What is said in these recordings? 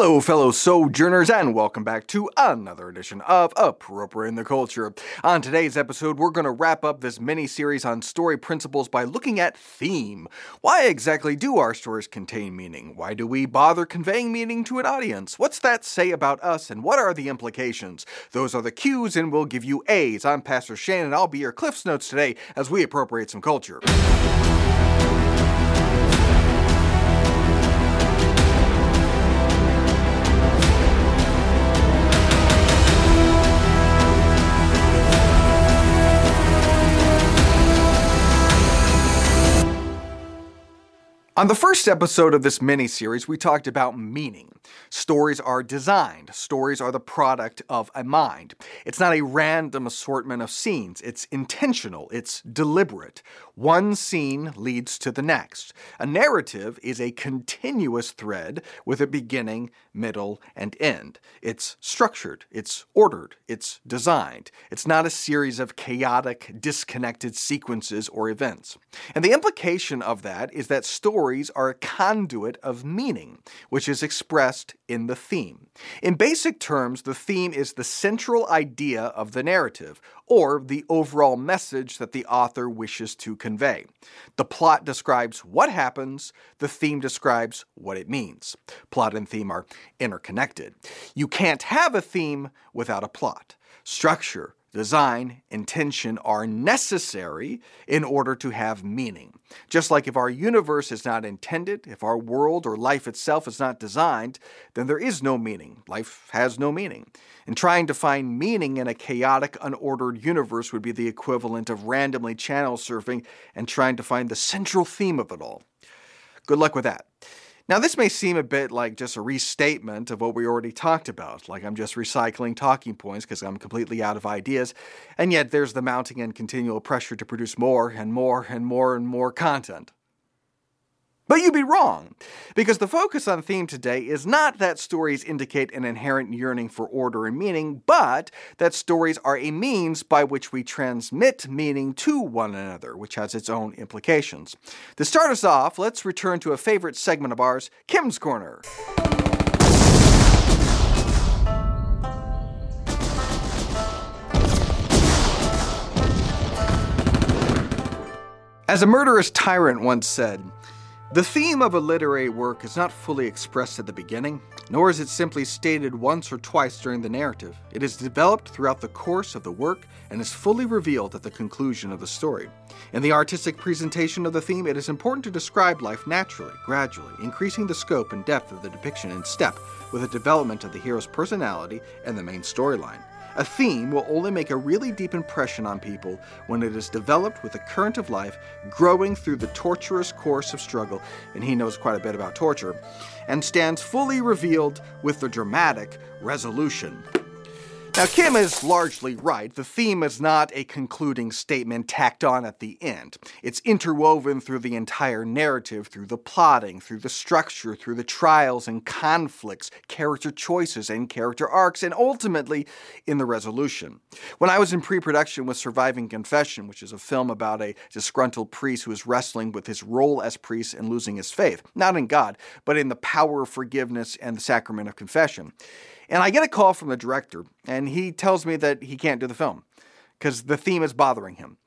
Hello, fellow sojourners, and welcome back to another edition of Appropriating the Culture. On today's episode, we're going to wrap up this mini series on story principles by looking at theme. Why exactly do our stories contain meaning? Why do we bother conveying meaning to an audience? What's that say about us, and what are the implications? Those are the cues, and we'll give you A's. I'm Pastor Shannon, and I'll be your Cliffs Notes today as we appropriate some culture. On the first episode of this mini series, we talked about meaning. Stories are designed, stories are the product of a mind. It's not a random assortment of scenes, it's intentional, it's deliberate. One scene leads to the next. A narrative is a continuous thread with a beginning, middle, and end. It's structured, it's ordered, it's designed. It's not a series of chaotic, disconnected sequences or events. And the implication of that is that stories are a conduit of meaning, which is expressed in the theme. In basic terms, the theme is the central idea of the narrative, or the overall message that the author wishes to convey. The plot describes what happens, the theme describes what it means. Plot and theme are interconnected. You can't have a theme without a plot. Structure, design, intention are necessary in order to have meaning. Just like if our universe is not intended, if our world or life itself is not designed, then there is no meaning. Life has no meaning. And trying to find meaning in a chaotic, unordered universe would be the equivalent of randomly channel surfing and trying to find the central theme of it all. Good luck with that. Now, this may seem a bit like just a restatement of what we already talked about, like I'm just recycling talking points because I'm completely out of ideas, and yet there's the mounting and continual pressure to produce more and more and more and more content. But you'd be wrong, because the focus on theme today is not that stories indicate an inherent yearning for order and meaning, but that stories are a means by which we transmit meaning to one another, which has its own implications. To start us off, let's return to a favorite segment of ours, Kim's Corner. As a murderous tyrant once said, the theme of a literary work is not fully expressed at the beginning, nor is it simply stated once or twice during the narrative. It is developed throughout the course of the work and is fully revealed at the conclusion of the story. In the artistic presentation of the theme, it is important to describe life naturally, gradually, increasing the scope and depth of the depiction in step with the development of the hero's personality and the main storyline. A theme will only make a really deep impression on people when it is developed with the current of life, growing through the torturous course of struggle, and he knows quite a bit about torture, and stands fully revealed with the dramatic resolution. Now, Kim is largely right. The theme is not a concluding statement tacked on at the end. It's interwoven through the entire narrative, through the plotting, through the structure, through the trials and conflicts, character choices and character arcs, and ultimately in the resolution. When I was in pre production with Surviving Confession, which is a film about a disgruntled priest who is wrestling with his role as priest and losing his faith, not in God, but in the power of forgiveness and the sacrament of confession. And I get a call from the director, and he tells me that he can't do the film because the theme is bothering him.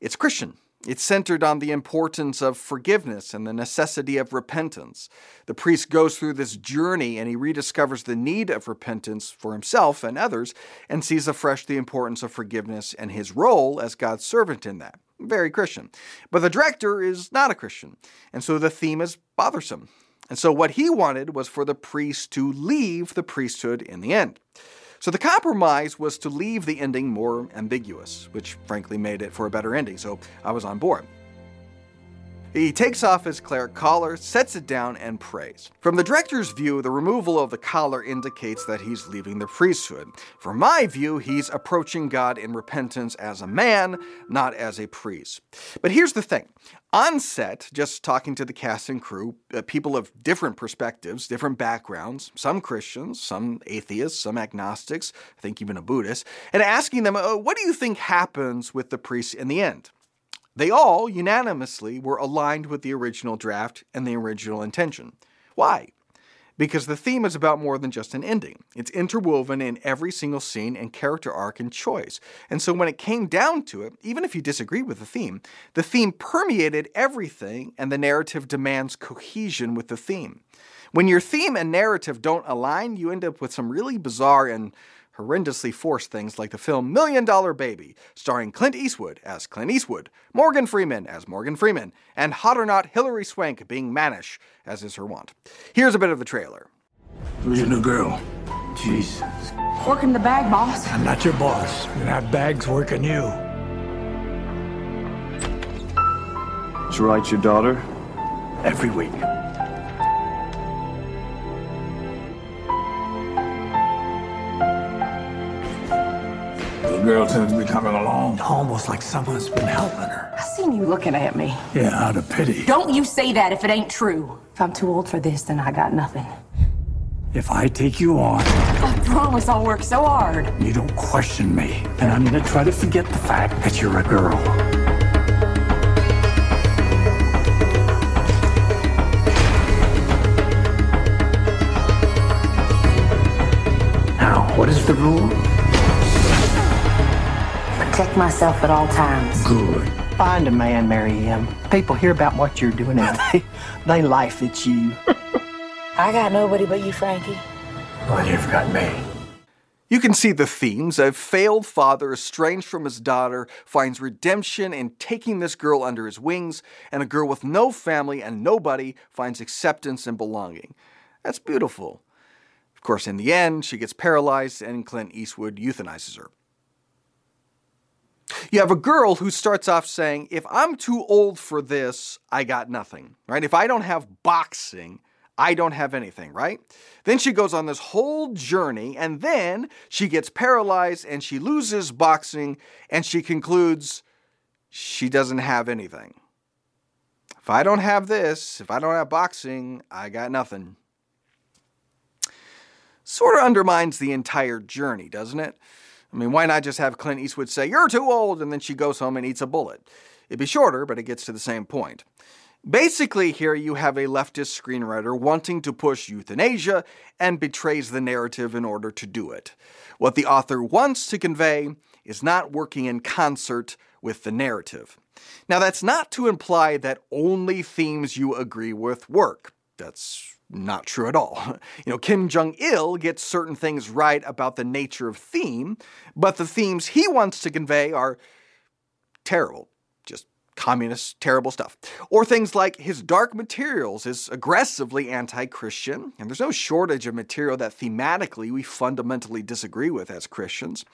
It's Christian. It's centered on the importance of forgiveness and the necessity of repentance. The priest goes through this journey and he rediscovers the need of repentance for himself and others and sees afresh the importance of forgiveness and his role as God's servant in that. Very Christian. But the director is not a Christian, and so the theme is bothersome. And so what he wanted was for the priest to leave the priesthood in the end. So the compromise was to leave the ending more ambiguous, which frankly made it for a better ending, so I was on board. He takes off his cleric collar, sets it down, and prays. From the director's view, the removal of the collar indicates that he's leaving the priesthood. From my view, he's approaching God in repentance as a man, not as a priest. But here's the thing on set, just talking to the cast and crew, uh, people of different perspectives, different backgrounds, some Christians, some atheists, some agnostics, I think even a Buddhist, and asking them, uh, what do you think happens with the priests in the end? They all unanimously were aligned with the original draft and the original intention. Why? because the theme is about more than just an ending. It's interwoven in every single scene and character arc and choice. And so when it came down to it, even if you disagree with the theme, the theme permeated everything and the narrative demands cohesion with the theme. When your theme and narrative don't align, you end up with some really bizarre and horrendously forced things like the film Million Dollar Baby, starring Clint Eastwood as Clint Eastwood, Morgan Freeman as Morgan Freeman, and hot or not Hilary Swank being mannish, as is her wont. Here's a bit of the trailer. Who's your new girl? Jesus. Working the bag, boss. I'm not your boss. And that bag's working you. Did you write your daughter? Every week. Girl seems to be coming along almost like someone's been helping her. I seen you looking at me. Yeah, out of pity. Don't you say that if it ain't true. If I'm too old for this, then I got nothing. If I take you on, I promise I'll work so hard. you don't question me. And I'm gonna try to forget the fact that you're a girl. Now, what is the rule? Protect myself at all times. Good. Find a man, marry him. People hear about what you're doing and they, they laugh at you. I got nobody but you, Frankie. Well, you've got me. You can see the themes. A failed father, estranged from his daughter, finds redemption in taking this girl under his wings, and a girl with no family and nobody finds acceptance and belonging. That's beautiful. Of course, in the end, she gets paralyzed and Clint Eastwood euthanizes her. You have a girl who starts off saying, If I'm too old for this, I got nothing, right? If I don't have boxing, I don't have anything, right? Then she goes on this whole journey, and then she gets paralyzed and she loses boxing, and she concludes she doesn't have anything. If I don't have this, if I don't have boxing, I got nothing. Sort of undermines the entire journey, doesn't it? I mean, why not just have Clint Eastwood say, You're too old, and then she goes home and eats a bullet? It'd be shorter, but it gets to the same point. Basically, here you have a leftist screenwriter wanting to push euthanasia and betrays the narrative in order to do it. What the author wants to convey is not working in concert with the narrative. Now, that's not to imply that only themes you agree with work. That's not true at all. You know, Kim Jong il gets certain things right about the nature of theme, but the themes he wants to convey are terrible. Just communist, terrible stuff. Or things like his Dark Materials is aggressively anti Christian, and there's no shortage of material that thematically we fundamentally disagree with as Christians.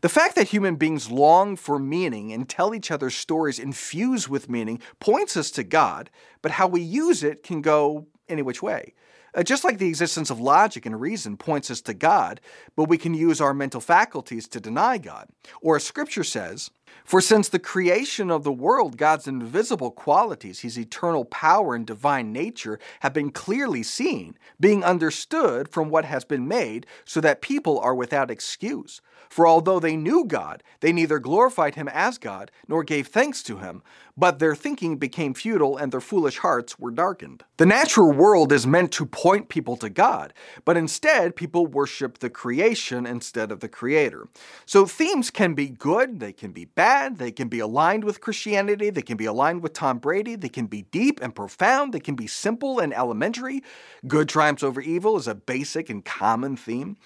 The fact that human beings long for meaning and tell each other stories infused with meaning points us to God, but how we use it can go any which way. Uh, just like the existence of logic and reason points us to God, but we can use our mental faculties to deny God. Or as Scripture says, for since the creation of the world, God's invisible qualities, his eternal power and divine nature, have been clearly seen, being understood from what has been made, so that people are without excuse. For although they knew God, they neither glorified him as God, nor gave thanks to him, but their thinking became futile and their foolish hearts were darkened. The natural world is meant to point people to God, but instead people worship the creation instead of the Creator. So themes can be good, they can be bad, they can be aligned with Christianity, they can be aligned with Tom Brady, they can be deep and profound, they can be simple and elementary. Good triumphs over evil is a basic and common theme.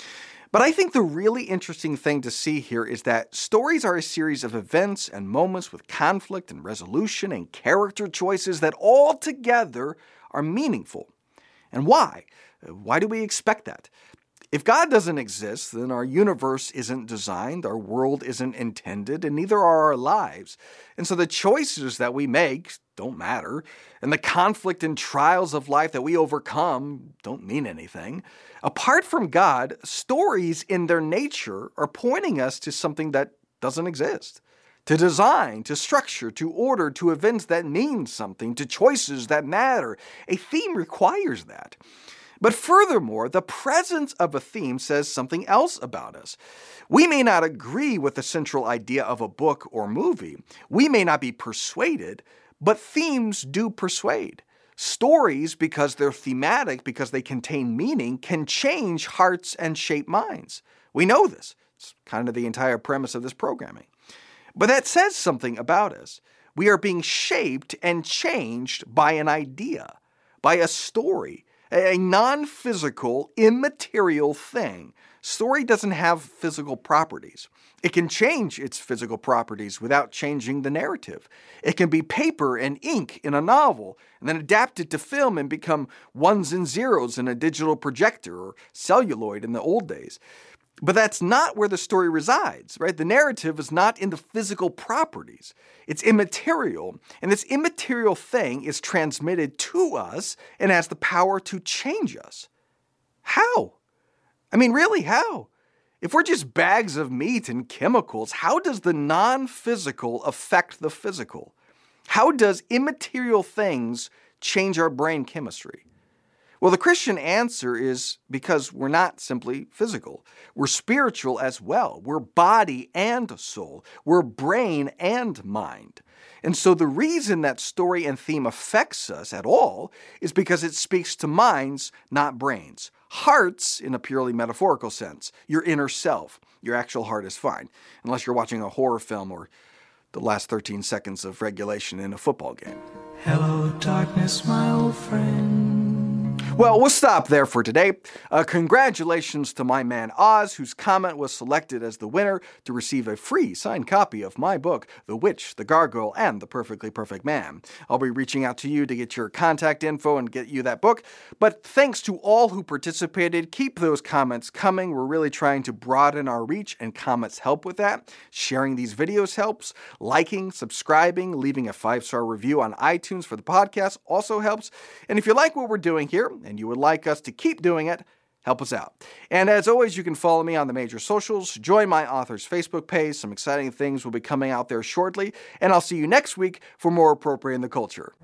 But I think the really interesting thing to see here is that stories are a series of events and moments with conflict and resolution and character choices that all together are meaningful. And why? Why do we expect that? If God doesn't exist, then our universe isn't designed, our world isn't intended, and neither are our lives. And so the choices that we make don't matter, and the conflict and trials of life that we overcome don't mean anything. Apart from God, stories in their nature are pointing us to something that doesn't exist. To design, to structure, to order, to events that mean something, to choices that matter. A theme requires that. But furthermore, the presence of a theme says something else about us. We may not agree with the central idea of a book or movie, we may not be persuaded, but themes do persuade. Stories, because they're thematic, because they contain meaning, can change hearts and shape minds. We know this. It's kind of the entire premise of this programming. But that says something about us. We are being shaped and changed by an idea, by a story, a non physical, immaterial thing. Story doesn't have physical properties. It can change its physical properties without changing the narrative. It can be paper and ink in a novel, and then adapted to film and become ones and zeros in a digital projector or celluloid in the old days. But that's not where the story resides, right? The narrative is not in the physical properties. It's immaterial, and this immaterial thing is transmitted to us and has the power to change us. How? I mean, really, how? If we're just bags of meat and chemicals, how does the non physical affect the physical? How does immaterial things change our brain chemistry? Well, the Christian answer is because we're not simply physical. We're spiritual as well. We're body and soul. We're brain and mind. And so the reason that story and theme affects us at all is because it speaks to minds, not brains. Hearts, in a purely metaphorical sense, your inner self. Your actual heart is fine, unless you're watching a horror film or the last 13 seconds of regulation in a football game. Hello, darkness, my old friend. Well, we'll stop there for today. Uh, congratulations to my man Oz, whose comment was selected as the winner to receive a free signed copy of my book, The Witch, the Gargoyle, and the Perfectly Perfect Man. I'll be reaching out to you to get your contact info and get you that book. But thanks to all who participated. Keep those comments coming. We're really trying to broaden our reach, and comments help with that. Sharing these videos helps. Liking, subscribing, leaving a five star review on iTunes for the podcast also helps. And if you like what we're doing here, and you would like us to keep doing it, help us out. And as always, you can follow me on the major socials, join my author's Facebook page. Some exciting things will be coming out there shortly, and I'll see you next week for more Appropriating the Culture.